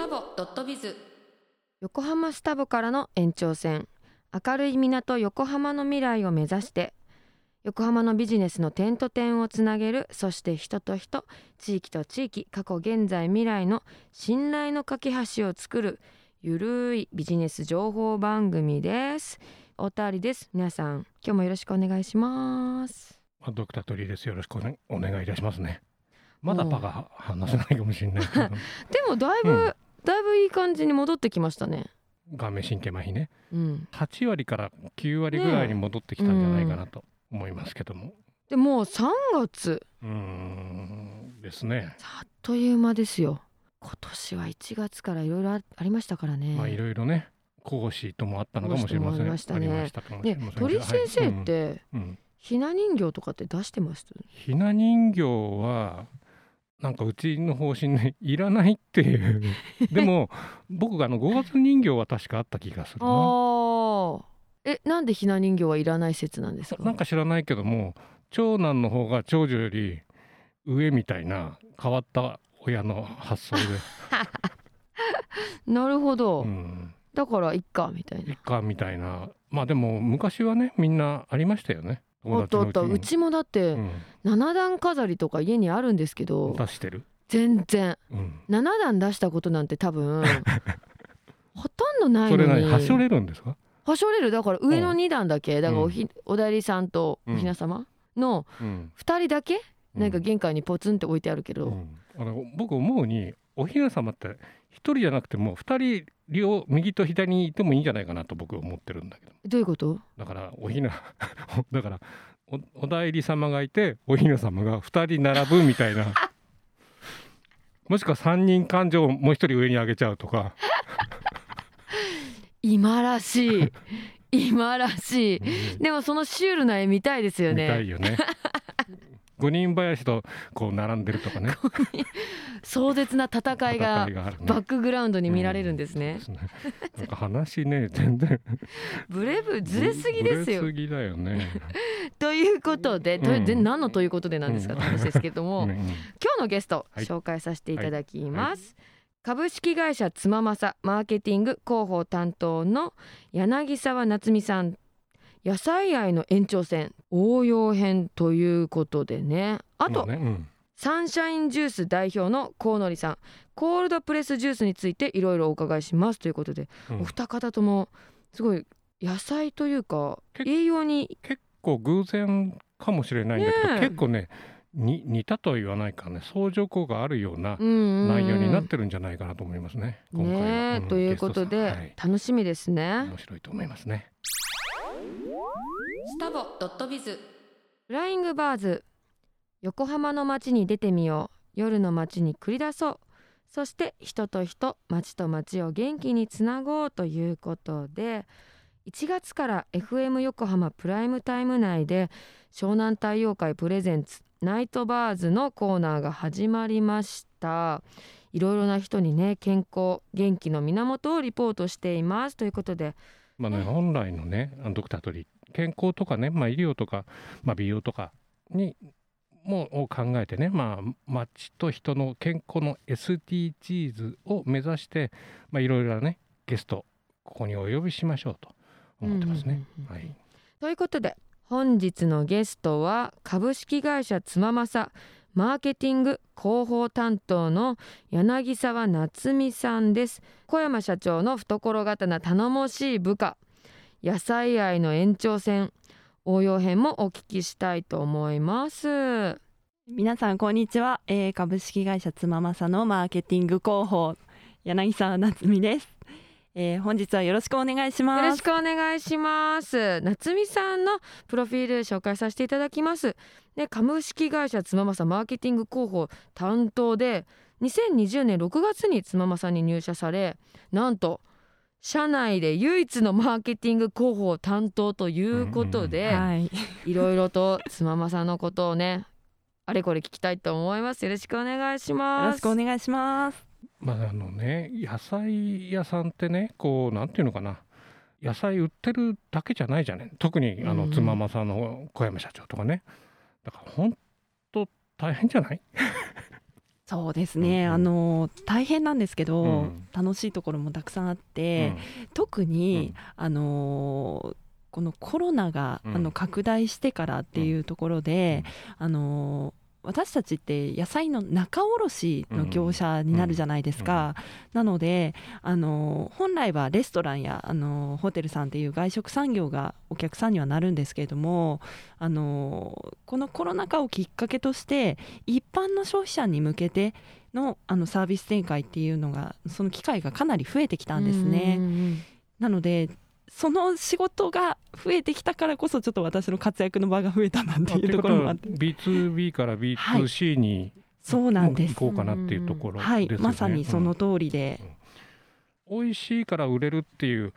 タボドットビズ。横浜スタバからの延長線。明るい港横浜の未来を目指して横浜のビジネスの点と点をつなげるそして人と人地域と地域過去現在未来の信頼の架け橋を作るゆるいビジネス情報番組です。おたわりです。皆さん今日もよろしくお願いします。あドクタートリーです。よろしくお,、ね、お願いいたしますね。まだパが話せないかもしれないけど、でもだいぶ、うんだいぶいい感じに戻ってきましたね。顔面神経麻痺ね。うん。8割から9割ぐらいに戻ってきたんじゃないかなと思いますけども。でもう3月。うーんですね。あっという間ですよ。今年は1月からいろいろあありましたからね。まあいろいろね講師ともあったのかもしれません。ありましたね。鳥居先生っ、はいてうんうん。ひな人形とかって出してますひな人形はなんかうちの方針でいらないっていう。でも僕があの5月人形は確かあった気がするな。えなんでひな人形はいらない説なんですか？なんか知らないけども長男の方が長女より上みたいな変わった親の発想で、なるほど、うん、だからいっかみたいな。一家みたいな。まあでも昔はねみんなありましたよねあったあったうちもだってうん。7段飾りとか家にあるんですけど出してる、全然。うん、7段出したことなんて多分 ほとんどないそれのに何？はしょれるんですか？はしょれる。だから上のうん。2段だけ、だからおひ、おだいりさんとおひな様のうん。2人だけ、なんかう玄関にポツンって置いてあるけど、うん。あの僕思うにおひな様って一人じゃなくても二人両右と左にいてもいいんじゃないかなと僕は思ってるんだけど。どういうこと？だからおひな だからおお代理様がいておひな様が二人並ぶみたいな。もしくは三人感情をもう一人上に上げちゃうとか、今らしい。今らしい。うん。でもそのシュールな絵見たいですよ見たねいよね五人林とこう並んでるとかね。壮絶な戦いがバックグラウンドに見られるんですね、そうですね。なんか話ね全然。ブレブずれすぎですよ。すぎだよね。ということで、とうん。で何のということでなんですかって話ですけども、うん。うん今日のゲスト、はい。紹介させていただきます、株式会社つままさマーケティング広報担当の柳沢夏美さん野菜愛の延長線応用編ということでね。あと、まねうん。サンシャインジュース代表のコウノリさん。コールドプレスジュースについていろいろお伺いしますということで、うん。お二方ともすごい野菜というか結栄養に結構偶然かもしれないんだけど、ねえ。結構ねに似たとは言わないかね相乗効果あるような内容になってるんじゃないかなと思いますね。今回は。ねということで、はい。楽しみですね。面白いと思いますね。スタボドットビズ。フライングバーズ。横浜の街に出てみよう。夜の街に繰り出そう。そして人と人街と街を元気につなごうということで1月から FM 横浜プライムタイム内で湘南太陽会プレゼンツナイトバーズのコーナーが始まりました。いろいろな人にね健康元気の源をリポートしています。ということで。まあね本来のねドクタートリー健康とかね、まあ、医療とか、まあ、美容とかにもを考えてね、まあ、街と人の健康の SDGs を目指して、まあ、いろいろなねゲストここにお呼びしましょうと思ってますね。ということで本日のゲストは株式会社つままさマーケティング広報担当の柳沢夏美さんです。小山社長の懐刀頼もしい部下野菜愛の延長線応用編もお聞きしたいと思います。皆さんこんにちは、えー株式会社つままさのマーケティング広報柳沢夏美です、えー本日はよろしくお願いしよろますしくお願いします。夏美さんのプロフィール紹介させていただきます。で株式会社つままさマーケティング広報担当で2020年6月につままさんに入社されなんと社内で唯一のマーケティング広報担当ということで、はい。いろいろとつままさんのことをねあれこれ聞きたいと思います。よろしくお願いしよます。ろしくお願いします。まああのね野菜屋さんってねこうなんていうのかな。野菜売ってるだけじゃないじゃない。特にあうん。のつままさんの小山社長とかね。だから本当大変じゃない？そうですね、うんうん。あの大変なんですけど、うん。楽しいところもたくさんあって、特に、あのこのコロナが、うん。あの拡大してからっていうところで、あの私たちって野菜の仲卸の業者になるじゃないですか、なのであの本来はレストランやあのホテルさんっていう外食産業がお客さんにはなるんですけれどもあのこのコロナ禍をきっかけとして一般の消費者に向けてのあのサービス展開っていうのがその機会がかなり増えてきたんですね。なのでその仕事が増えてきたからこそちょっと私の活躍の場が増えたなっていうところもあってあって。ことは B2B から B2C にそうなんです。行こうかなっていうところですよね。はい。まさにその通りで、美味しいから売れるっていう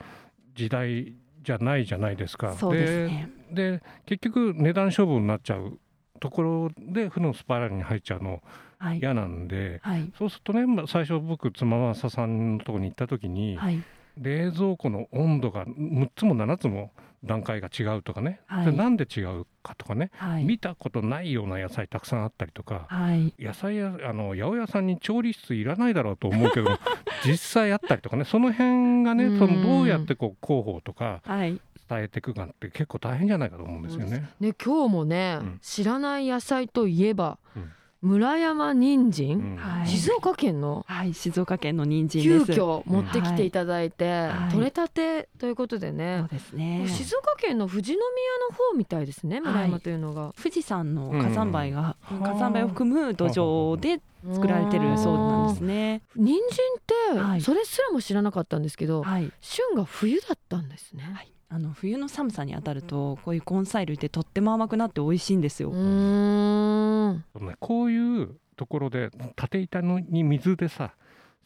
時代じゃないじゃないですか。そうですね。でで結局値段勝負になっちゃうところで負のスパイラルに入っちゃうのはい嫌なんで、はい。そうするとねまあ最初僕妻正さんのところに行った時に、はい冷蔵庫の温度が6つも7つも段階が違うとかね、はい。なんで違うかとかね、はい。見たことないような野菜たくさんあったりとか、はい。野菜やあの八百屋さんに調理室いらないだろうと思うけど 実際あったりとかね。その辺がねうん。そのどうやってこう広報とかはい。伝えていくかって結構大変じゃないかと思うんですよね。ね。今日もね、うん。知らない野菜といえば、うん村山人参、うん。はい。静岡県の？はい静岡県の人参急です。遽持ってきていただいて、はい。取れたてということでそねう、ですね。静岡県の富士宮の方みたいですね村山というのが、富士山の火山灰が、うん。火山灰を含む土壌で作られてるそうなんですね。人参ってはい。それすらも知らなかったんですけど、はい。旬が冬だったんですね、はいあの冬の寒さに当たるとこういう根菜類ってとっても甘くなって美味しいんですよ、うーんこういうところで縦板のに水でさ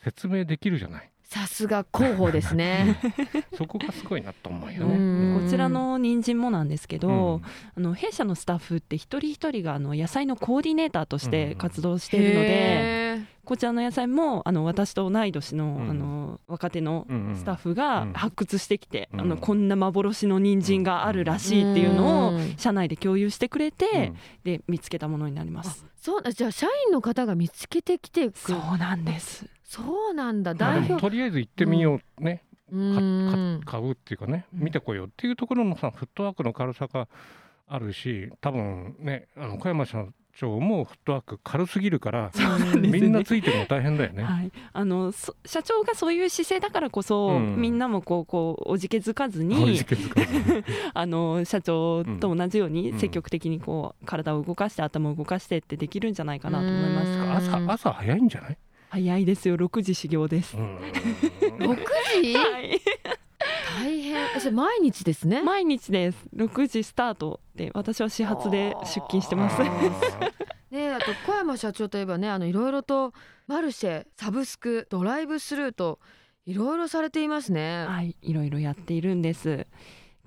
説明できるじゃない。さすが広報ですね。そこがすごいなと思うようね。ん。こちらの人参もなんですけど、うん。あの弊社のスタッフって一人一人があの野菜のコーディネーターとして活動しているので、へこちらの野菜もあの私と同い年の,、うん。あの若手のうんうん。スタッフがうん。発掘してきて、うん。あのこんな幻の人参があるらしいっていうのをうん。社内で共有してくれて、うん。で見つけたものになりまあす。そうじゃあ社員の方が見つけてきてくそうなんです。そうなんだ。代表とりあえず行ってみようね、うかんか買うっていうかね。うん。見てこようっていうところのさフットワークの軽さがあるし多分ねあの小山社長もフットワーク軽すぎるからね。みんなついてるの大変だよね。はい、あのそ社長がそういう姿勢だからこそ、うん。みんなもこうこうおじけづかずおに。あの社長と同じようにうん。積極的にこう体を動かして頭を動かしてってできるんじゃないかなと思います。うん。朝朝早いんじゃない、早いですよ。6時始業です。うん。6時？はい、大変。えそれ毎日ですね？毎日です。6時スタートで私は始発で出勤してます。ねあと小山社長といえばねあのいろいろとマルシェサブスクドライブスルーといろいろされていますね。はい、いろいろやっているんです。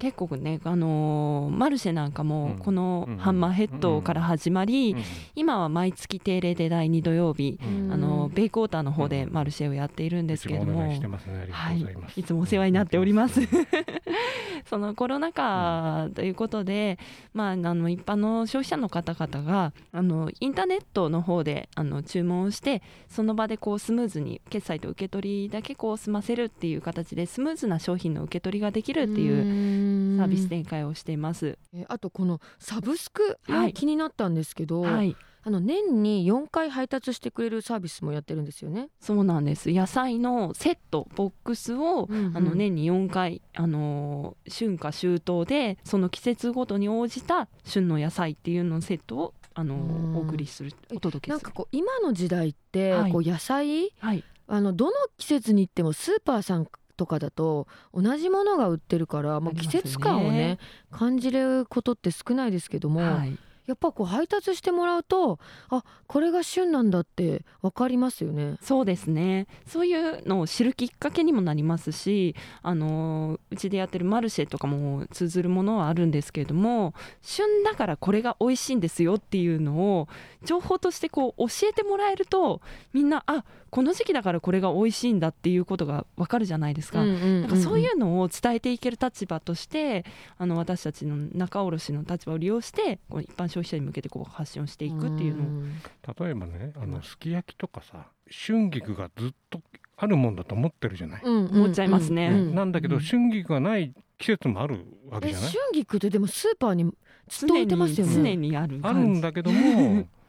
結構ね、あのーマルシェなんかうん。もこのうんハンマーヘッドから始まり、うん。今は毎月定例で第2土曜日、うん。あのベイクォーターの方でマルシェをやっているんですけれども、ねありがとうござい。いつもお世話になっております。うん。そのコロナ禍ということで、まあ、あの一般の消費者の方々があのインターネットの方であの注文をしてその場でこうスムーズに決済と受け取りだけこう済ませるっていう形でスムーズな商品の受け取りができるっていうービス展開をしています。えあとこのサブスク、ねはい。気になったんですけど、はい。あの年に4回配達してくれるサービスもやってるんですよね。そうなんです。野菜のセットボックスをうんうん。あの年に4回、あのー春夏秋冬でその季節ごとに応じた旬の野菜っていうのセットを、あのお送りするお届けする。なんかこう今の時代って、はい。こう野菜はい、あのどの季節に行ってもスーパーさんとかだと同じものが売ってるからもう季節感をね感じることって少ないですけども、はい、やっぱこう配達してもらうとあこれが旬なんだって分かりますよね。そうですね。そういうのを知るきっかけにもなりますし、あのーうちでやってるマルシェとかも通ずるものはあるんですけれども旬だからこれが美味しいんですよっていうのを情報としてこう教えてもらえるとみんなあこの時期だからこれが美味しいんだっていうことがわかるじゃないですか。なんかそういうのを伝えていける立場としてあの私たちの仲卸の立場を利用してこの一般消費者に向けてこう発信をしていくっていうのを。例えばねあのすき焼きとかさ春菊がずっとあるもんだと思ってるじゃない、思っちゃいますね。なんだけど、春菊がない季節もあるわけじゃない？春菊ってでもスーパーにずっと置いてますよね。常にあるあるんだけども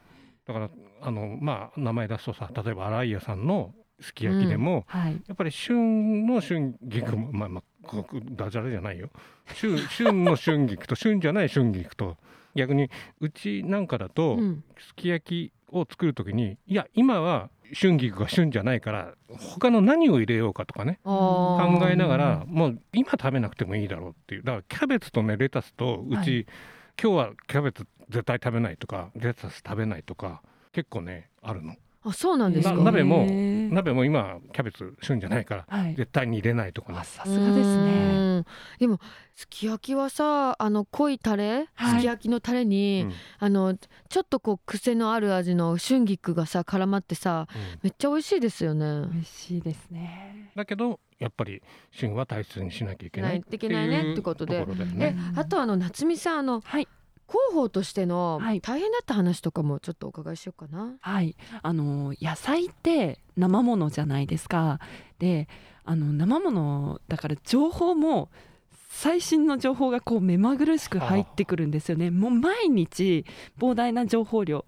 だからあのまあ名前出すとさ例えば新井屋さんのすき焼きでも、うんはい、やっぱり旬の春菊もまあまあダジャレじゃないよ。旬 旬の春菊と旬じゃない春菊と逆にうちなんかだと、すき焼きを作る時にいや今は春菊が旬じゃないから他の何を入れようかとかね考えながらもう今食べなくてもいいだろうっていう。だからキャベツとねレタスとうち、はい、今日はキャベツ絶対食べないとかレタス食べないとか結構ねあるの。あそうなんですか。鍋も鍋も今キャベツ旬じゃないから、はい、絶対に入れないとかね。さすがですね。でもすき焼きはさあの濃いタレ、はい、すき焼きのタレに、うん、あのちょっとこう癖のある味の春菊がさ絡まってさ、うん、めっちゃ美味しいですよね。美味しいですね。だけどやっぱり旬は大切にしなきゃいけないっていけないねってことで、ね、あとあの夏美さんあの、はい広報としての大変だった話とかもちょっとお伺いしようかな。はい、あの野菜って生ものじゃないですか。で、あの生ものだから情報も最新の情報がこう目まぐるしく入ってくるんですよね。もう毎日膨大な情報量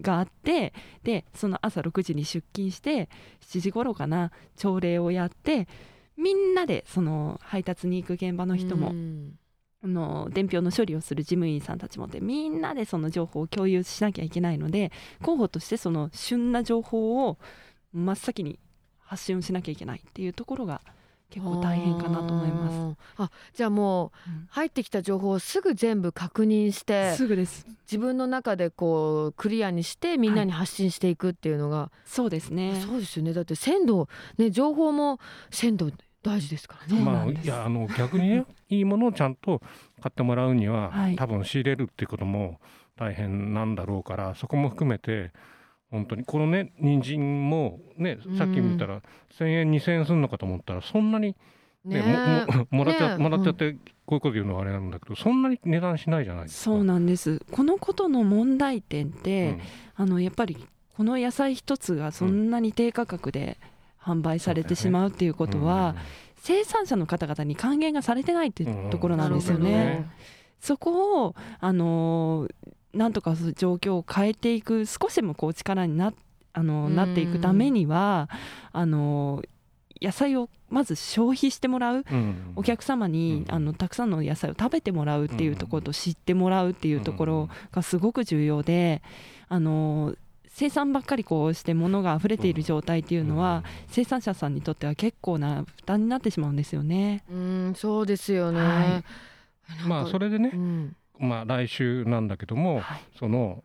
があってでその朝6時に出勤して7時頃かな朝礼をやってみんなでその配達に行く現場の人もあの伝票の処理をする事務員さんたちもでみんなでその情報を共有しなきゃいけないので候補としてその旬な情報を真っ先に発信をしなきゃいけないっていうところが結構大変かなと思います。あじゃあもう、入ってきた情報をすぐ全部確認してすぐです自分の中でこうクリアにしてみんなに発信していくっていうのが、はい、そうですね。そうですよね。だって鮮度ね情報も鮮度大事ですからね。まあ、いやあの逆にねいいものをちゃんと買ってもらうには、はい、多分仕入れるっていうことも大変なんだろうからそこも含めて本当にこのね人参もねさっき見たら1,000円2,000円するのかと思ったらそんなにね、ねも もらっちゃ、ね、もらっちゃって、こういうこと言うのはあれなんだけどそんなに値段しないじゃないですか。そうなんです。このことの問題点って、うん、あのやっぱりこの野菜一つがそんなに低価格で、うん販売されてしまうっていうことは、生産者の方々に還元がされてないっていうところなんですよね。そこをあのなんとか状況を変えていく少しでもこう力になあのなっていくためにはあの野菜をまず消費してもらう、お客様に、あのたくさんの野菜を食べてもらうっていうところと知ってもらうっていうところがすごく重要であの生産ばっかりこうして物が溢れている状態っていうのは、生産者さんにとっては結構な負担になってしまうんですよね。うんそうですよね、はい、まあそれでね、うん、まあ来週なんだけども、はい、その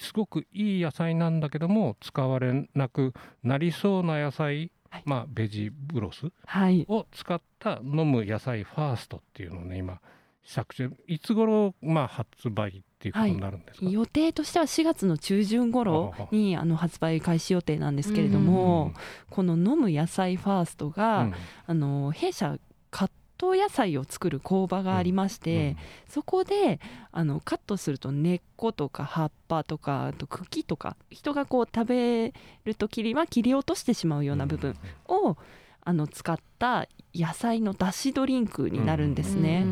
すごくいい野菜なんだけども使われなくなりそうな野菜、はい、まあベジブロスを使った飲む野菜ファーストっていうのをね今試作中いつ頃まあ発売っていうことになるんですか、はい、予定としては4月の中旬頃にあの発売開始予定なんですけれども、この飲む野菜ファーストが、うん、あの弊社カット野菜を作る工場がありまして、うんうん、そこであのカットすると根っことか葉っぱとかあと茎とか人がこう食べる時には切り落としてしまうような部分を、あの使った野菜のだしドリンクになるんですね。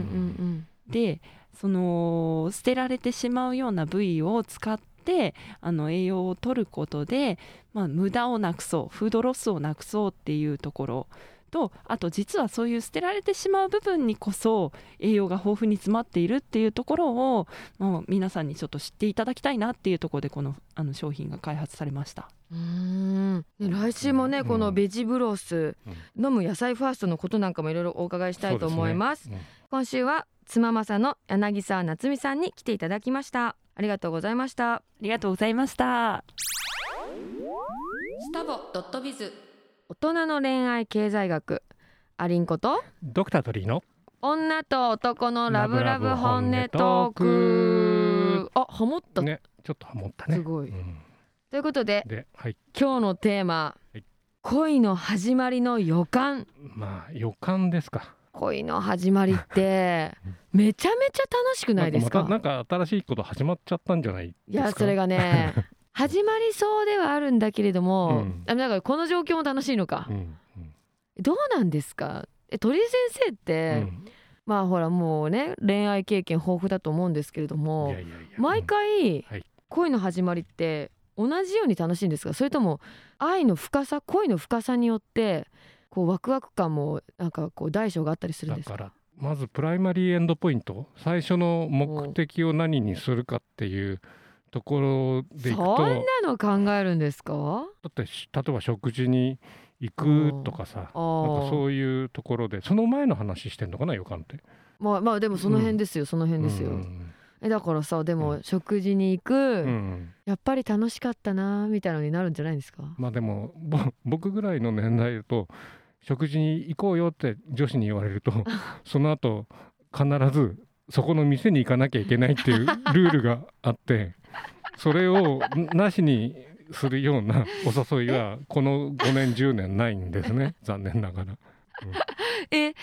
でその捨てられてしまうような部位を使ってあの栄養を取ることで、まあ、無駄をなくそうフードロスをなくそうっていうところとあと実はそういう捨てられてしまう部分にこそ栄養が豊富に詰まっているっていうところを、まあ、皆さんにちょっと知っていただきたいなっていうところでこのあの商品が開発されました。うん。来週もね、このベジブロス、うん、飲む野菜ファーストのことなんかもいろいろお伺いしたいと思います。すね。うん、今週は妻正の柳沢夏美さんに来ていただきました。ありがとうございました。ありがとうございました。スタボドットビズ大人の恋愛経済学。アリンコと。ドクタートリーの。女と男のラブラブ本音トーク。あハモった。ねちょっとハモったね。すごい、うん。ということでではい。今日のテーマ、はい。恋の始まりの予感。まあ予感ですか。恋の始まりって めちゃめちゃ楽しくないですか？なんかまたなんか新しいこと始まっちゃったんじゃないですか？いやそれがね 始まりそうではあるんだけれども、うん。あだからこの状況も楽しいのか。う、んうん。どうなんですか？え鳥居先生って、うん。まあほらもうね恋愛経験豊富だと思うんですけれどいも毎回、はい。恋の始まりって同じように楽しいんですか？それとも愛の深さ恋の深さによってこうワクワク感もなんかこう大小があったりするんですか？だからまず primary endpoint。最初の目的を何にするかっていうところでいくとそんなの考えるんですか？だってし例えば食事に行くとかさなんかそういうところでその前の話してんのかな予感って？まあまあでもその辺ですよ、その辺ですよ、うん。えだからさでうも食事に行く、うん。やっぱり楽しかったなみたいなのになるんじゃないですか？まあでもぼ僕ぐらいの年代だと食事に行こうよって女子に言われると その後必ずそこの店に行かなきゃいけないっていうルールがあってそれをなしにするようなお誘いはこの5年10年ないんですね。残念ながら。え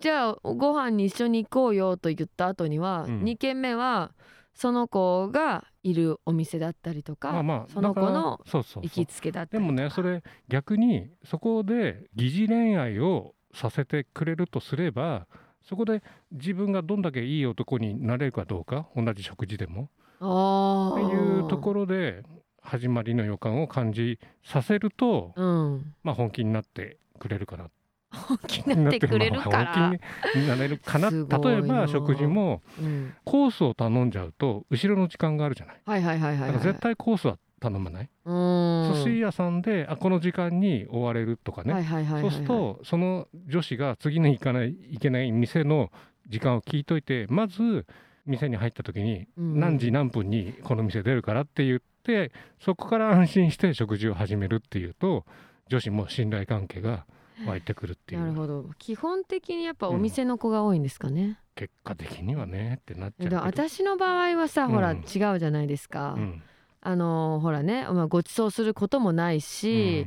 じゃあご飯に一緒に行こうよと言った後には、うん。2軒目はその子がいるお店だったりとか、まあまあその子の行きつけだったでりとか。もねそれ逆にそこで疑似恋愛をさせてくれるとすればそこで自分がどんだけいい男になれるかどうか同じ食事でも。あっていうところろで始まりの予感を感じさせると、うん。まあ、本気になってくれるかな。本気になってくれるかまあら。本気になれるかな。例えば食事もうん。コースを頼んじゃうと後ろの時間があるじゃない。はいはいはいだはいはい。から絶対コースは頼まない、寿司屋さんであこの時間に終われるとかね、はいはいはいはいはい。そうするとその女子が次に行かないいけない店の時間を聞いといてまず店に入った時にうんうん。何時何分にこの店出るからって言ってそこから安心して食事を始めるっていうと女子も信頼関係が湧いてくるっていう。なるほど。基本的にやっぱお店の子が多いんですかね、結果的にはねってなっちゃう私の場合はさ、ほらうん違うじゃないですか、うん。あのーほらね、まあ、ご馳走することもないし、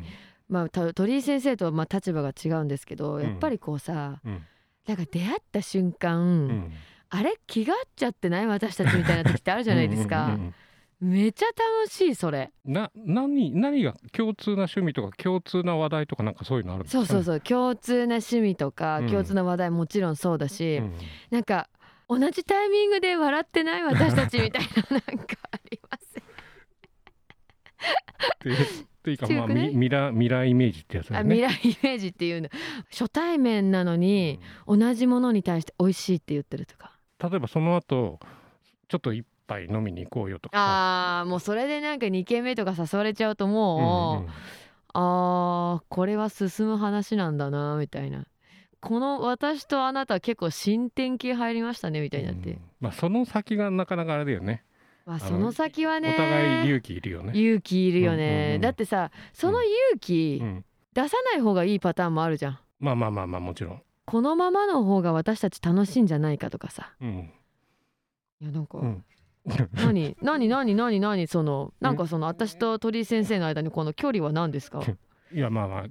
まあ、た鳥居先生とはまあ立場が違うんですけどやっぱりこうさ、うん。なんか出会った瞬間、うんうんあれ？気が合っちゃってない？私たちみたいな時ってあるじゃないですか、うんうんうんめちゃ楽しいそれ。な何何が共通な趣味とか共通な話題とかなんかそういうのあるんですか、ね、そうそうそう。共通な趣味とか、うん。共通な話題もちろんそうだし、うん。なんか同じタイミングで笑ってない私たちみたいななんかあります っていうっていうか、まあ、ミラミラーイメージってやつだあよね。未来イメージっていうの。初対面なのに同じものに対して美味しいって言ってるとか例えばその後ちょっと一杯飲みに行こうよとかさ。あーもうそれでなんか2軒目とか誘われちゃうともう、うんうん。あーこれは進む話なんだなみたいな。この私とあなたは結構新天気入りましたねみたいになって、うん。まあ、その先がなかなかあれだよね。まあ、その先はねお互い勇気いるよね。勇気いるよね、うんうんうん。だってさその勇気うん、出さない方がいいパターンもあるじゃん。まあまあまあまあもちろん。このままの方が私たち楽しいんじゃないかとかさ。うん。いやなんか、うん。何？何？何？何？何？そのなんかその私と鳥居先生の間にこの距離は何ですか？いやまあまあ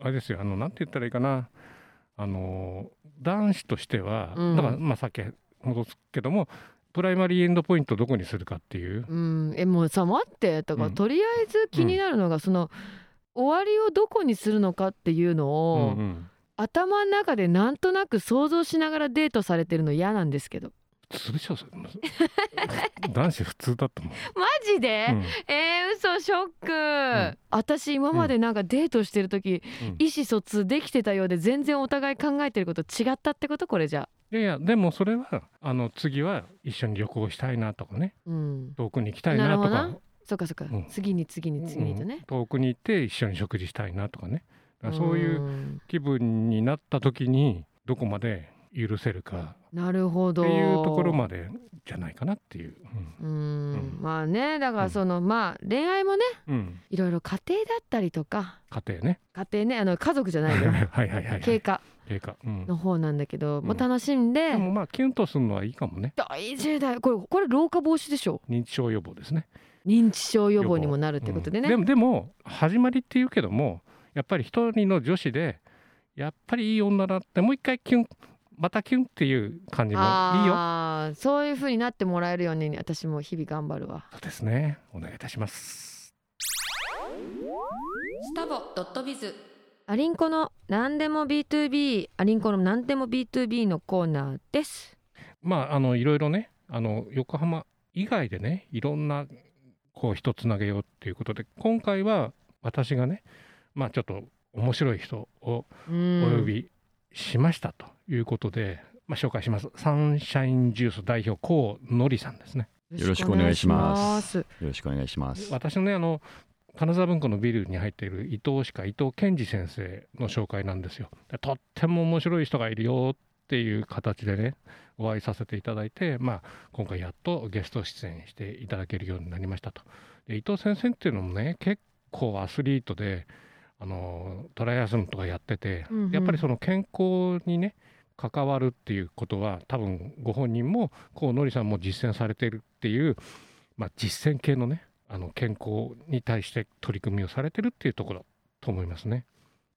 あれですよ。あのなんて言ったらいいかな。あの男子としては、うん。だからまあさっき戻すけども primary endpoint どこにするかっていう。うん。えもうさ待って。だからうん。とりあえず気になるのがその、終わりをどこにするのかっていうのうを、んうん頭の中でなんとなく想像しながらデートされてるの嫌なんですけど。普通でしょそれ男子普通だと思マジで、う。うん。えー、嘘ショック、ん。私今までなんかデートしてる時、うん。意思疎通できてたようで全然お互い考えてること違ったってこと？これじゃいやいやでもそれはあの次は一緒に旅行したいなとかね。うん。遠くに行きたいなとか。そっかそっか、うん。次に次に次にとうん。ね、遠くに行って一緒に食事したいなとかねだからそういううん気分になった時にどこまで許せるか。なるほど。っていうところまでじゃないかなっていう。うん。うん。まあねだからその、まあ恋愛もねうん。うんいろいろ家庭だったりとか。家庭ね。家庭ねあの家族じゃないよ はいはいはい。経過。経過。うん。の方なんだけど、ん。もう楽しんで、でもまあキュンとするのはいいかもね。大事だよ。これこれ老化防止でしょ。認知症予防ですね。認知症予防にもなるってことでね、うん。でもでも始まりっていうけどもやっぱり一人の女子でやっぱりいい女だってもう一回キュンまたキュンっていう感じもいいよ。そういう風になってもらえるように私も日々頑張るわ。そうですね。お願いいたします。スタボドットビズ。アリンコの何でも B2B アリンコの何でも B2B のコーナーです。まああのいろいろねあの横浜以外でねいろんなこう人つなげようっていうことで今回は私がねまあちょっと面白い人をおお呼びしましたということで、まあ、紹介します。サンシャインジュース代表高のりさんですね。よろしくお願いします。よよろしくお願いします。私のねあの金沢文庫のビルに入っている伊藤歯科伊藤健二先生の紹介なんですよ。でとっても面白い人がいるよっていう形でねお会いさせていただいて、まあ、今回やっとゲスト出演していただけるようになりましたと。で伊藤先生っていうのもね結構アスリートであのトライアスロンとかやってて、うんうんやっぱりその健康にね関わるっていうことは多分ご本人もこうのりさんも実践されてるっていう、まあ、実践系のねあの健康に対して取り組みをされてるっていうところと思いますね。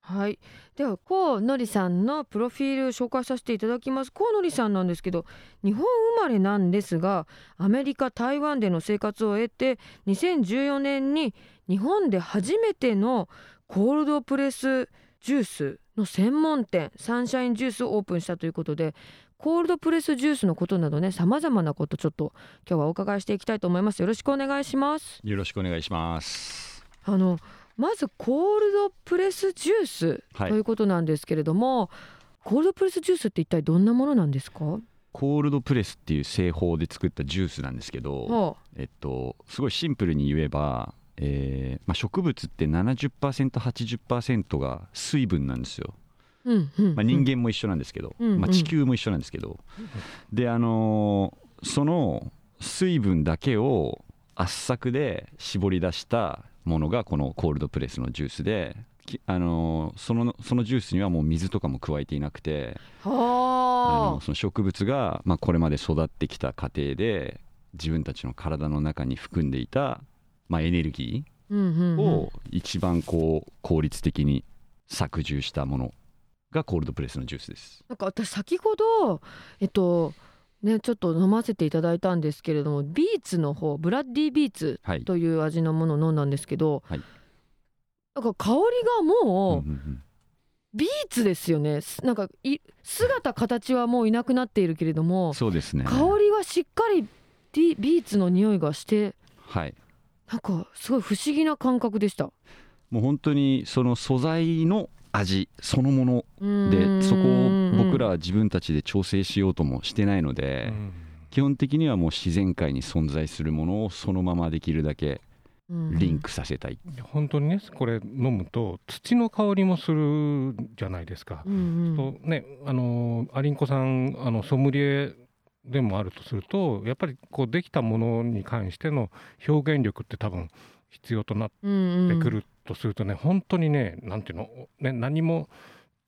はい。ではコウのりさんのプロフィール紹介させていただきます。コウのりさんなんですけど日本生まれなんですがアメリカ台湾での生活を得て2014年に日本で初めてのコールドプレスジュースの専門店サンシャインジュースをオープンしたということでコールドプレスジュースのことなどねさまざまなことちょっと今日はお伺いしていきたいと思います。よろしくお願いします。よろしくお願いします。あのまずコールドプレスジュースはい。ということなんですけれども、コールドプレスジュースって一体どんなものなんですか、コールドプレスっていう製法で作ったジュースなんですけど、はえっとすごいシンプルに言えば、えーまあ、植物って 70%80% が水分なんですよ。あうんうん。まあ、人間も一緒なんですけど、うん。まあ、地球も一緒なんですけど、であのーその水分だけを圧搾で絞り出したものがこのコールドプレスのジュースで、きあのーそのそのジュースにはもう水とかも加えていなくてあはあのその植物が、まあ、これまで育ってきた過程で自分たちの体の中に含んでいた、まあ、エネルギーを一番こう効率的に搾充したものがコールドプレスのジュースです。なんか私先ほどえっとねちょっと飲ませていただいたんですけれどもビーツの方ブラッディビーツはいという味のものを飲んだんですけど、はいなんか香りがもう、うんうんうんビーツですよねすなんかい姿形はもういなくなっているけれどもそうですね。香りはしっかりビビーツの匂いがしてはい。なんかすごい不思議な感覚でした。もう本当にその素材の味そのものででそこを僕らは自分たちで調整しようともしてないので、うん。基本的にはもう自然界に存在するものをそのままできるだけリンクさせたい、本当にねこれ飲むと土の香りもするじゃないですか。うんうん。とねあのアリンコさんあのソムリエでもあるとするとやっぱりこうできたものに関しての表現力って多分必要となっうんうんてくるとするとね、本当にねなんていうの、ね、何も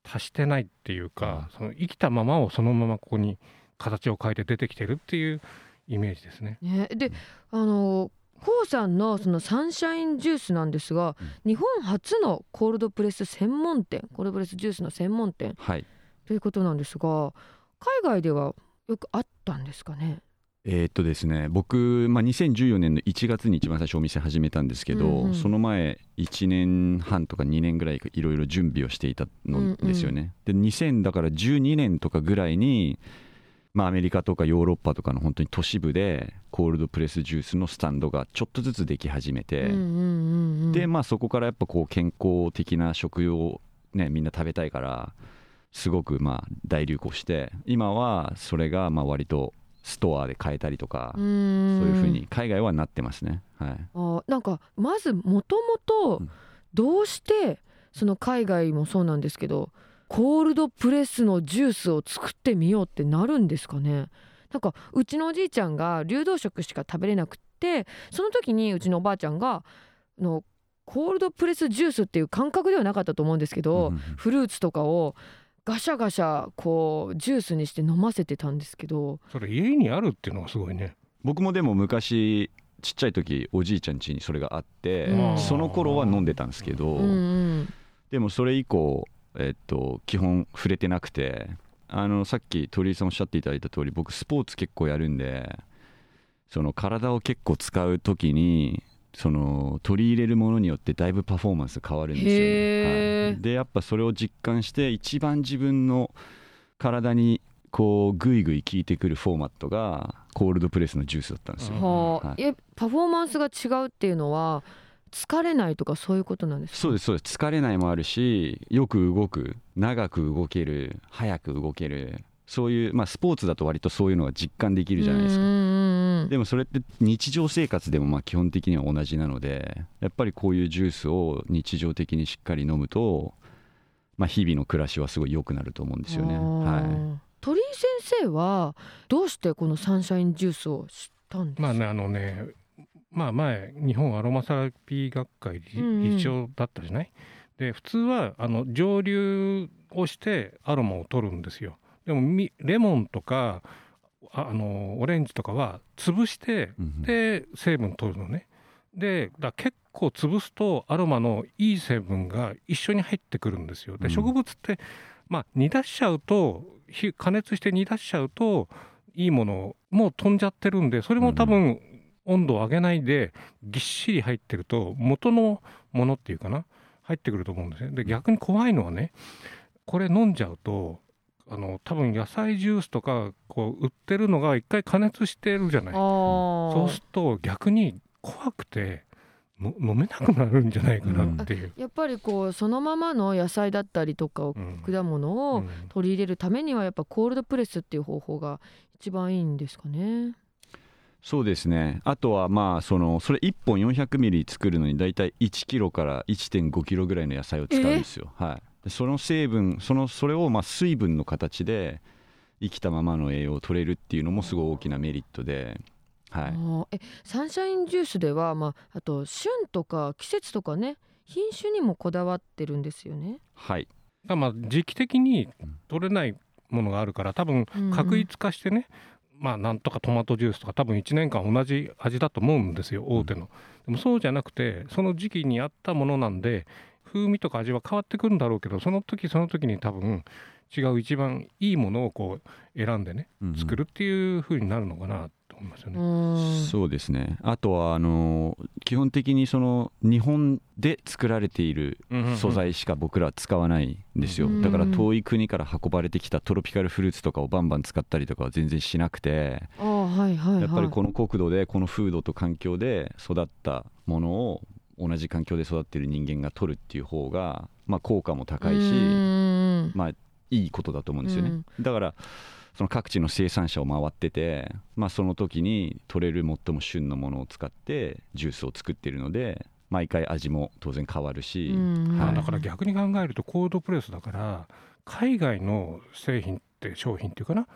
足してないっていうか、その生きたままをそのままここに形を変えて出てきてるっていうイメージですね。ね、であのコウさんのそのサンシャインジュースなんですが、日本初のコールドプレス専門店コールドプレスジュースの専門店はいということなんですが海外ではよくあったんですかね？えーっとですね僕、まあ、2014年の1月に一番最初お店始めたんですけど、うんうん。その前1年半とか2年ぐらいいろいろ準備をしていたのですよね、で2000だから12年とかぐらいに、まあ、アメリカとかヨーロッパとかの本当に都市部でコールドプレスジュースのスタンドがちょっとずつでき始めて、うんうんうんうん。でまあそこからやっぱこう健康的な食用をねみんな食べたいからすごくまあ大流行して今はそれがまあ割とストアで買えたりとか、そういうふうに海外はなってますね。はい。あなんかまずもともとうんどうしてその海外もそうなんですけどコールドプレスのジュースを作ってみようってなるんですかねなんかうちのおじいちゃんが流動食しか食べれなくってその時にうちのおばあちゃんがあのコールドプレスジュースっていう感覚ではなかったと思うんですけど、うんうんフルーツとかをガシャガシャこうジュースにして飲ませてたんですけど。それ家にあるっていうのがすごいね。僕もでも昔ちっちゃい時おじいちゃん家にそれがあって、うん。その頃は飲んでたんですけど、うんうん。でもそれ以降、えっと、基本触れてなくてあのさっき鳥居さんおっしゃっていただいた通り僕スポーツ結構やるんでその体を結構使う時にその取り入れるものによってだいぶパフォーマンス変わるんですよね、はい、でやっぱそれを実感して一番自分の体にこうグイグイ効いてくるフォーマットがコールドプレスのジュースだったんですよ、はあ、はい。えパフォーマンスが違うっていうのは疲れないとかそういうことなんですか？そうですそうです。疲れないもあるしよく動く長く動ける早く動けるそういう、まあ、スポーツだと割とそういうのが実感できるじゃないですか。うんうんうんでもそれって日常生活でもまあ基本的には同じなのでやっぱりこういうジュースを日常的にしっかり飲むと、まあ、日々の暮らしはすごい良くなると思うんですよね。は鳥居先生はどうしてこのサンシャインジュースを知ったんですか、まあねあのねまあ前日本アロマセラピー学会理事長だったじゃない、で普通はあの蒸留をしてアロマを取るんですよでもみレモンとかああのオレンジとかは潰してい、うん。で成分取るのね。でだ結構潰すとアロマのいい成分が一緒に入ってくるんですよ。でうん。植物って、まあ煮出しちゃうと火加熱して煮出しちゃうといいものもう飛んじゃってるんでそれも多分温度を上げないでぎっしり入ってると元のものっていうかな入ってくると思うんですね。で逆に怖いのはねこれ飲んじゃうとあの多分野菜ジュースとかこう売ってるのが一回加熱してるじゃない。そうすると逆に怖くての飲めなくなるんじゃないかなっていう。やっぱりこうそのままの野菜だったりとかをうん。果物をうん。取り入れるためにはやっぱコールドプレスっていう方法が一番いいんですかね。そうですね。あとはまあそのそれ1本400ミリ作るのに大体1キロから1.5キロぐらいの野菜を使うんですよ、はい、でその成分そのそれをまあ水分の形で生きたままの栄養を取れるっていうのもすごい大きなメリットで、はい、えサンシャインジュースでは、まあ、あと旬とか季節とかね品種にもこだわってるんですよね。はい、だからまあ時期的に取れないものがあるから多分うん確一化してね、まあなんとかトマトジュースとか多分1年間同じ味だと思うんですよ大手の、でもそうじゃなくてその時期に合ったものなんで風味とか味は変わってくるんだろうけどその時その時に多分違う一番いいものをこう選んでね作るっていう風になるのかなと思いますようね。ん。そうですね。あとはあの基本的にその日本で作られている素材しか僕らは使わないんですよ、うん。だから遠い国から運ばれてきたトロピカルフルーツとかをバンバン使ったりとかは全然しなくてはいはい。やっぱりこの国土でこの風土と環境で育ったものを同じ環境で育っている人間が取るっていう方が、まあ、効果も高いし、うん。まあ、いいことだと思うんですよね、うん。だからその各地の生産者を回ってて、まあ、その時に取れる最も旬のものを使ってジュースを作っているので毎回味も当然変わるし、うん。はい。まあだから逆に考えるとコールドプレスだから海外の製品って商品っていうかな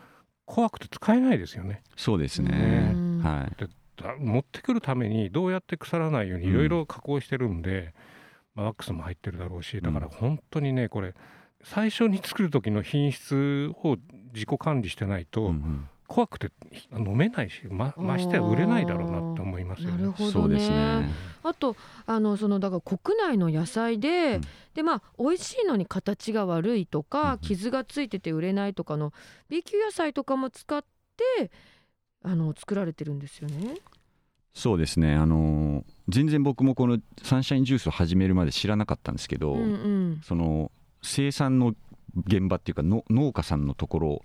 怖くて使えないですよね。そうですね。うん。はい。だ持ってくるためにどうやって腐らないようにいろいろ加工してるんで、まあ、ワックスも入ってるだろうしだから本当にねこれ最初に作る時の品質を自己管理してないと怖くて飲めないしまましてや売れないだろうなって思いますよね。なるほどね。そうですね。あとあのそのだから国内の野菜で、うん。でまあ美味しいのに形が悪いとか、傷がついてて売れないとかの B 級野菜とかも使ってあの作られてるんですよね。そうですね。あのー全然僕もこのサンシャインジュースを始めるまで知らなかったんですけど、うんうん。その生産の現場っていうかの農家さんのところ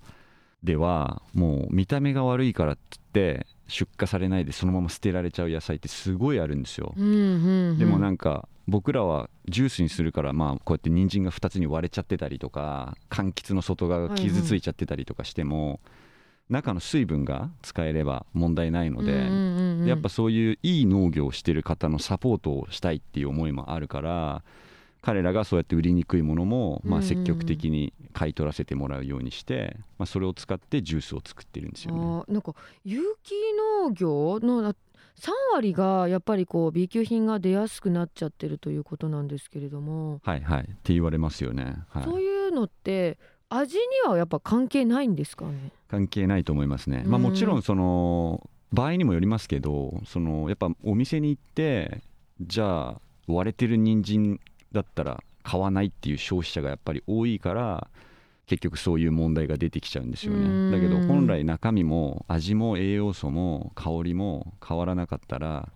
ではもう見た目が悪いからっつって出荷されないでそのまま捨てられちゃう野菜ってすごいあるんですよ、うんうんうん。でもなんか僕らはジュースにするからまあこうやって人参が2つに割れちゃってたりとか柑橘の外側が傷ついちゃってたりとかしても、中の水分が使えれば問題ないので、うんうんうんうん。でやっぱそういういい農業をしてる方のサポートをしたいっていう思いもあるから彼らがそうやって売りにくいものも、まあ、うんうん。積極的に買い取らせてもらうようにして、まあ、それを使ってジュースを作ってるんですよね。なんか有機農業の3割がやっぱりこう B 級品が出やすくなっちゃってるということなんですけれども、はいはい。って言われますよね、はい、そういうのって味にはやっぱ関係ないんですかね？関係ないと思いますね、うん。まあ、もちろんその場合にもよりますけどそのやっぱお店に行ってじゃあ割れてる人参だったら買わないっていう消費者がやっぱり多いから結局そういう問題が出てきちゃうんですようん。ねだけど本来中身も味も栄養素も香りも変わらなかったら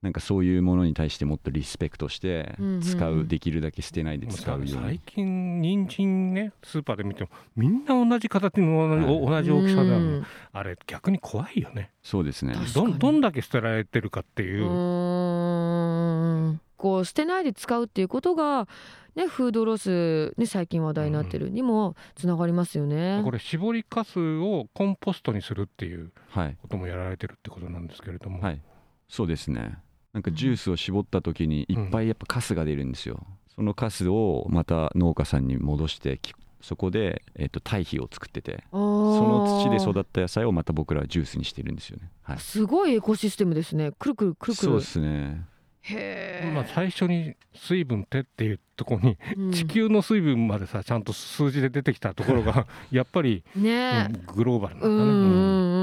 なんかそういうものに対してもっとリスペクトしてうんうんうん。使うできるだけ捨てないで使うよう最に近人参ねスーパーで見てもみんな同じ形の同じ,、はい。同じ大きさであるのうん。あれ逆に怖いよね。そうですね。どんどんだけ捨てられてるかっていう。う、ーん。こう捨てないで使うっていうことが、ね、フードロス、ね、最近話題になってるにもつながりますよね。これ絞りかすをコンポストにするっていうはい。こともやられてるってことなんですけれども、はい。そうですねなんかジュースを絞った時にいっぱいやっぱカスが出るんですよ、そのカスをまた農家さんに戻してきそこで、えっと堆肥を作っててそその土で育った野菜をまた僕らはジュースにしてるんですよね。はい。すごいエコシステムですね。くるくるくるくる。そうですね。へえ。まあ、最初に水分ってっていうところにうん。地球の水分までさちゃんと数字で出てきたところが やっぱり、ねうんグローバルなんだね。うんうんうんうん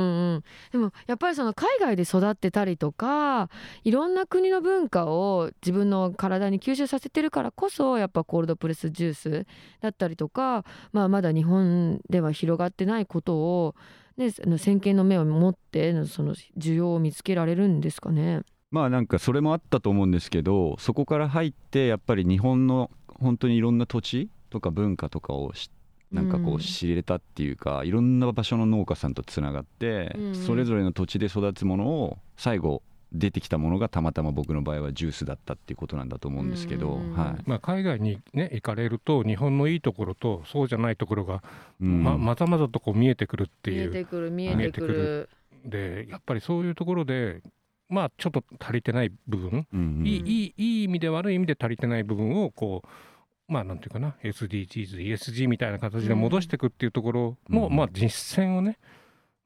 でもやっぱりその海外で育ってたりとかいろんな国の文化を自分の体に吸収させてるからこそやっぱコールドプレスジュースだったりとか、まあ、まだ日本では広がってないことを、ね、あの先見の目を持ってその需要を見つけられるんですかね。まあなんかそれもあったと思うんですけどそこから入ってやっぱり日本の本当にいろんな土地とか文化とかを知なんかこう知れたっていうか、いろんな場所の農家さんとつながって、それぞれの土地で育つものを最後出てきたものがたまたま僕の場合はジュースだったっていうことなんだと思うんですけど、うんはい。まあ、海外に、ね、行かれると日本のいいところとそうじゃないところが、うん。ままざまざとこう見えてくるって見えいうてくる見えてく見えてくる。でやっぱりそういうところでまあちょっと足りてない部分、うんうん。いいいい意味で悪い意味で足りてない部分をこうまあなんていうかな SDGs、ESG みたいな形で戻していくっていうところの、うん。まあ実践をね、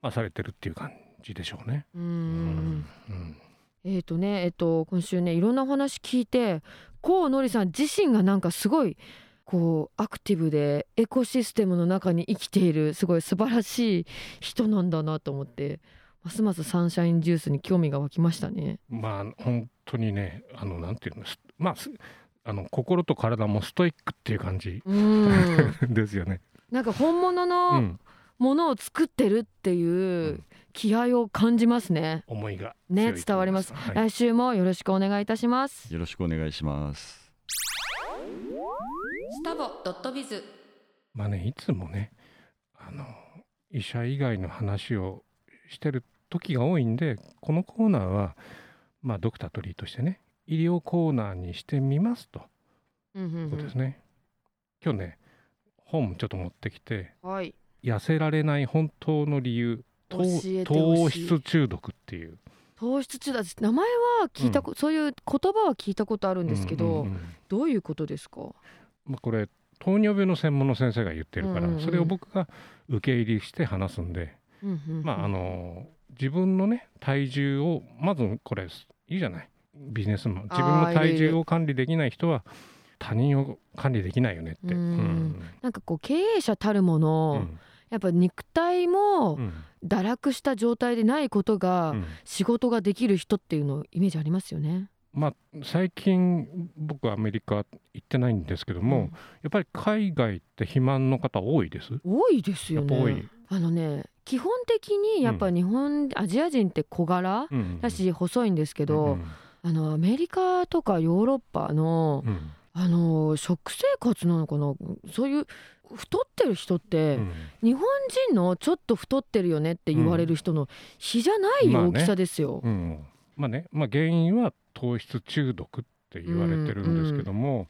まあ、されてるっていう感じでしょうね。うん。うん。えーとねえっと今週ねいろんなお話聞いてコウノリさん自身がなんかすごいこうアクティブでエコシステムの中に生きているすごい素晴らしい人なんだなと思ってますますサンシャインジュースに興味が湧きましたね。まあ本当にねあのなんていうのすまあすあの心と体もストイックっていう感じうん ですよね。なんか本物うのん、ものを作ってるっていう気合を感じますね。思いがね伝わります、はい来週もよろしくお願いいたします。よろしくお願いします。スタボドットビズまあねいつもねあの医者以外の話をしてる時が多いんでこのコーナーはまあドクタートリーとしてね医療コーナーにしてみますと。うんうんいうことですね。今日ね本ちょっと持ってきてうんはい。痩せられない本当の理由糖質中毒っていう。糖質中毒名前は聞いたこ、そういう言葉は聞いたことあるんですけど、うんうんうん。どういうことですか？まあ、これ糖尿病の専門の先生が言ってるから、うんうんうん。それを僕が受け入れして話すんで、まああの自分のね体重をまずこれいいじゃないビジネスマン。自分の体重を管理できない人は他人を管理できないよねって。うん。なんかこう経営者たるもうの、ん。やっぱ肉体もうん。堕落した状態でないことがうん。仕事ができる人っていうのイメージありますよね。まあ最近僕はアメリカ行ってないんですけども、やっぱり海外って肥満の方多いです。多いですよね。あのね基本的にやっぱ日本、アジア人って小柄うん。だし細いんですけど、うんあのアメリカとかヨーロッパのうん。あの食生活なのかな？そういう太ってる人って、うん。日本人のちょっと太ってるよねって言われる人の比じゃないまあね。大きさですよ。うん。まあね、まあ、原因は糖質中毒って言われてるんですけども、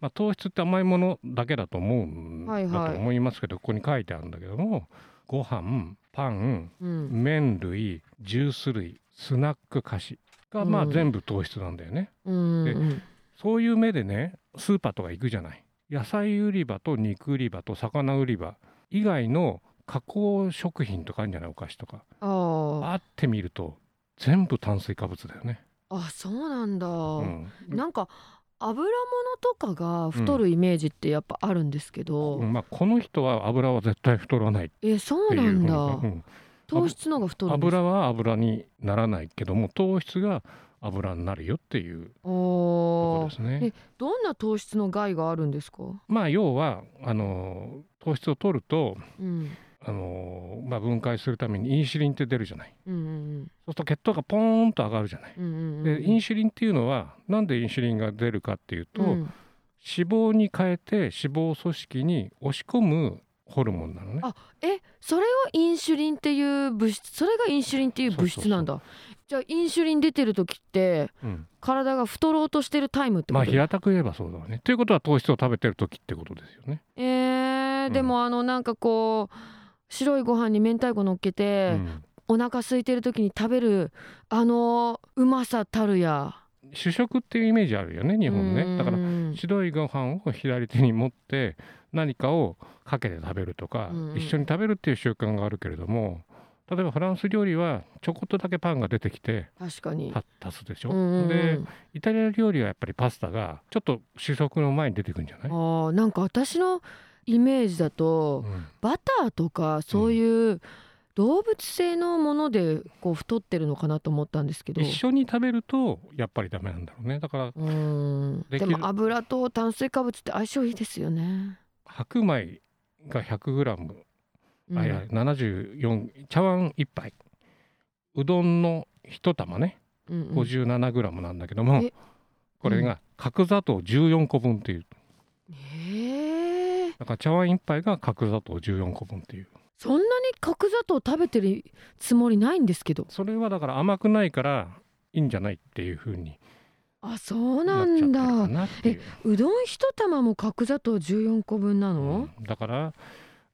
まあ、糖質って甘いものだけだと思うんはいはい。だと思いますけど、ここに書いてあるんだけどもご飯パンうん。麺類ジュース類スナック菓子がまあうん。全部糖質なんだよね、うんでうん。そういう目でねスーパーとか行くじゃない。野菜売り場と肉売り場と魚売り場以外の加工食品とかあるんじゃないお菓子とか。あってみると全部炭水化物だよね。あそうなんだ、うん。なんか油物とかが太るイメージってやっぱあるんですけど、うん。まあ、この人は油は絶対太らないえそうなんだ、うん糖質の方が太る油は油にならないけども糖質が油になるよっていうとこおー。ろですね。え。どんな糖質の害があるんですか？まあ要はあの糖質を取るとうん。あの、まあ、分解するためにインシュリンって出るじゃない。うんうんそうすると血糖がポーンと上がるじゃない。うんうんうんでインシュリンっていうのはなんでインシュリンが出るかっていうと、うん。脂肪に変えて脂肪組織に押し込むホルモンなのね。あえそれをインシュリンっていう物質それがインシュリンっていう物質なんだじゃあインシュリン出てる時ってうん体が太ろうとしてるタイムってこと？まあ平たく言えばそうだわね。ということは糖質を食べてる時ってことですよね。えーうんでもあのなんかこう白いご飯に明太子乗っけて、うんお腹空いてる時に食べるあのうまさたるや主食っていうイメージあるよね日本ね。だからうん白いご飯を左手に持って何かをかけて食べるとか、うん一緒に食べるっていう習慣があるけれども例えばフランス料理はちょこっとだけパンが出てきて確かに。た足すでしょ、うんうんうん。でイタリア料理はやっぱりパスタがちょっと主食の前に出てくるんじゃない、あーなんか私のイメージだと、うん。バターとかそういう動物性のものでこう太ってるのかなと思ったんですけど。一緒に食べるとやっぱりダメなんだろうね。だからでも油と炭水化物って相性いいですよね。白米が 100g、うん。あいや74茶碗1杯。うどんの1玉ね。うんうん。57g なんだけども、えこれが角砂糖14個分っていう。へえだから茶碗1杯が角砂糖14個分っていう。そんなに角砂糖食べてるつもりないんですけど。それはだから甘くないからいいんじゃないっていう風にあそうななんだ。なっていう、うどん一玉も角砂糖14個分なの、うんだから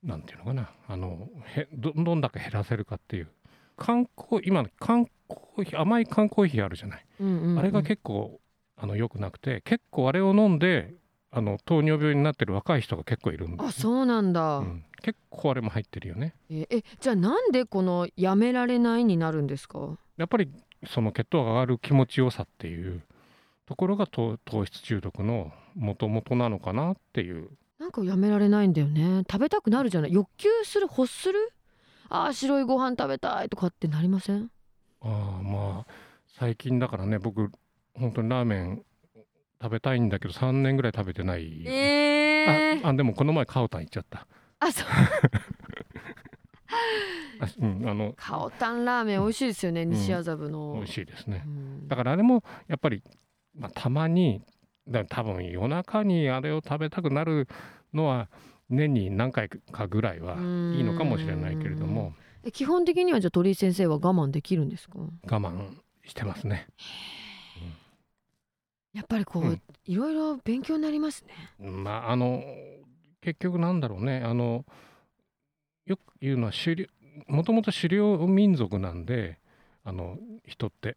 なんていうのかな。あのへどどんだけ減らせるかっていう。缶コー今の缶コーヒー甘い缶コーヒーあるじゃない、うんうんうん。あれが結構あの良くなくて結構あれを飲んであの糖尿病になってる若い人が結構いるんです、あそうなんだ、うん。結構あれも入ってるよね。ええじゃあなんでこのやめられないになるんですか？やっぱりその血糖が上がる気持ちよさっていうところが糖糖質中毒の元々なのかなっていう。なんかやめられないんだよね。食べたくなるじゃない。欲求する欲する。あー白いご飯食べたいとかってなりません？ああまあ最近だからね僕本当にラーメン食べたいんだけど3年ぐらい食べてない。よえああでもこの前カオタン行っちゃった。あそう。あうんあの。カオタンラーメン美味しいですよね、西麻布の。美味しいですね。うん。だからあれもやっぱり、まあ、たまにだ多分夜中にあれを食べたくなるのは年に何回かぐらいはいいのかもしれないけれども。え基本的にはじゃあ鳥居先生は我慢できるんですか？我慢してますね。やっぱりこう、うん。いろいろ勉強になりますね。まああの結局なんだろうね。あのよく言うのは狩猟もともと狩猟民族なんであの人って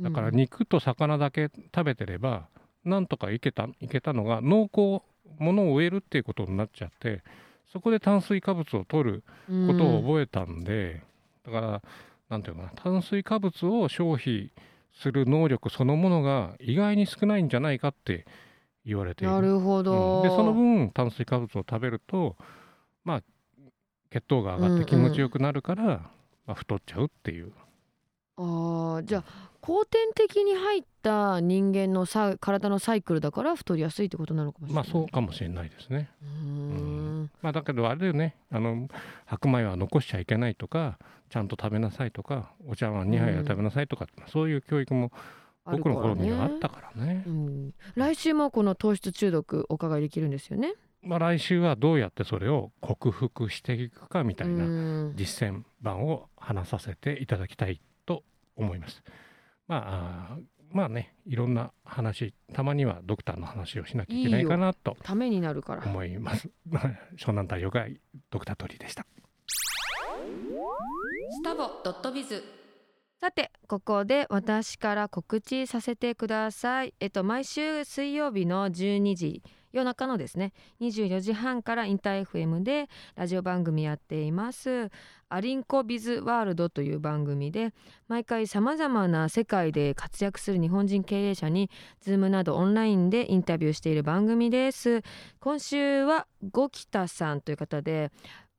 だからうん。肉と魚だけ食べてればなんとかいけたいけたのが農耕物を植えるっていうことになっちゃってそこで炭水化物を取ることを覚えたんで、だからなんていうのかな炭水化物を消費する能力そのものが意外に少ないんじゃないかって言われている。なるほど、うん。でその分炭水化物を食べるとまあ血糖が上がっうんうんて気持ちよくなるから、まあ、太っちゃうっていうあーじゃあ後天的に入った人間のさ体のサイクルだから太りやすいってことなのかもしれない。まあそうかもしれないですね。うーん。まあだけどあれだよね。あの白米は残しちゃいけないとかちゃんと食べなさいとかお茶碗2杯は食べなさいとか、そういう教育も僕の頃にはあったからね。うん、来週もこの糖質中毒お伺いできるんですよね。まあ、来週はどうやってそれを克服していくかみたいなうん。実践版を話させていただきたいと思います。まあまあねいろんな話たまにはドクターの話をしなきゃいけないかなとためになるから。思います。湘南太陽会ドクタートリーでした。スタボドットビズさてここで私から告知させてください。えっと毎週水曜日の12時夜中のですね24時半からインター FM でラジオ番組やっています。アリンコビズワールドという番組で毎回さまざまな世界で活躍する日本人経営者に Zoom などオンラインでインタビューしている番組です。今週は五木田さんという方で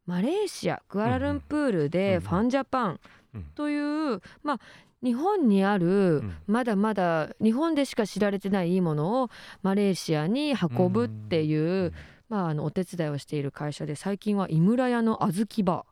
マレーシアクアラルンプールでうん。ファンジャパンうん。という、まあ日本にあるん。まだまだ日本でしか知られてないいいものをマレーシアに運ぶっていう、まあ、あのお手伝いをしている会社で最近は井村屋の小豆バ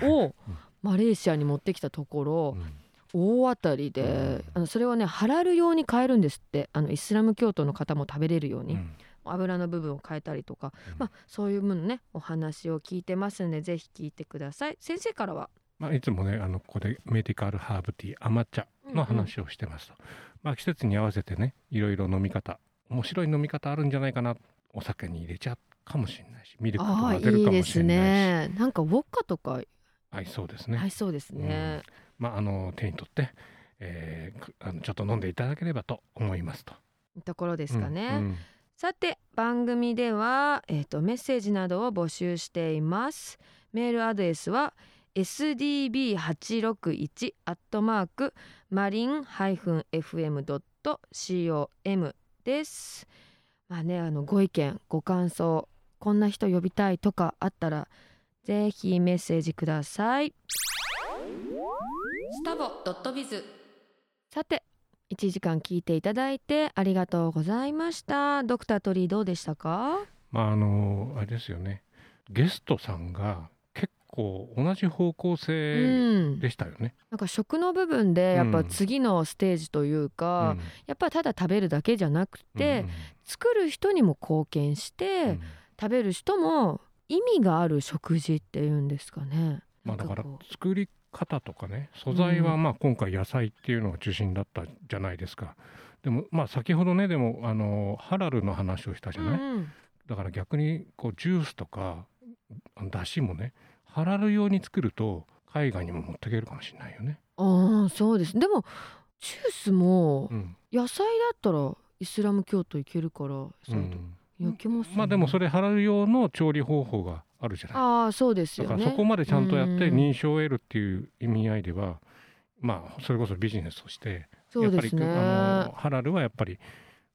ーをマレーシアに持ってきたところうん。大当たりであのそれをねハラル用に変えるんですってあのイスラム教徒の方も食べれるように、うん。油の部分を変えたりとか、うん。まあ、そういうものねお話を聞いてますのでぜひ聞いてください。先生からは？まあ、いつもねあのここでメディカルハーブティー甘茶の話をしてますと、まあ、季節に合わせてねいろいろ飲み方面白い飲み方あるんじゃないかなお酒に入れちゃうかもしれないしミルクと混ぜるかもしれないし。ね。なんかウォッカとか。合いそうですね、合いそうですね、まあ、あの手に取って、えーくあのちょっと飲んでいただければと思いますと。ところですかね、うんうん。さて番組では、えー、とメッセージなどを募集しています。メールアドレスは sdb861 アットマークマリン -fm.com です。まあねあのご意見ご感想こんな人呼びたいとかあったらぜひメッセージください。スタボドットビズ。さて1時間聞いていただいてありがとうございました。ドクタートリーどうでしたか？まああのあれですよね。ゲストさんが結構同じ方向う性ん。でしたよね。なんか食の部分でやっぱうん次のステージというか、うん。やっぱただ食べるだけじゃなくて、うん作る人にも貢献して、うん。食べる人も意味がある食事っていうんですかね。まあ、だから作り方とかね素材はうん。まあ今回野菜っていうのが中心だったじゃないですか。でもまあ先ほどねでもあのハラルの話をしたじゃない、うんだから逆にこうジュースとかだしもねハラル用に作ると海外にも持っていけるかもしれないよね。ああそうです。でもジュースもうん。野菜だったらイスラム教徒いけるからそうん。焼けます、ね。まあでもそれハラル用の調理方法があるじゃない。ああそうですだよね。からそこまでちゃんとやってうん。認証を得るっていう意味合いでは、まあそれこそビジネスとしてねやっぱりあのハラルはやっぱり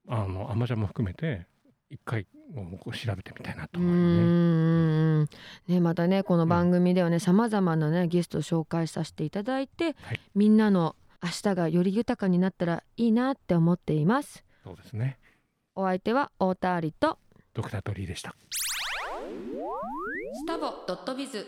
あの甘茶も含めて一回もうこう調べてみたいなとう思うよね。ーんねまたねこの番組ではねさまざまなねゲストを紹介させていただいて、はいみんなの明日がより豊かになったらいいなって思っていますそうですね。お相手は太田ありとドクタートリーでした。スタボドットビズ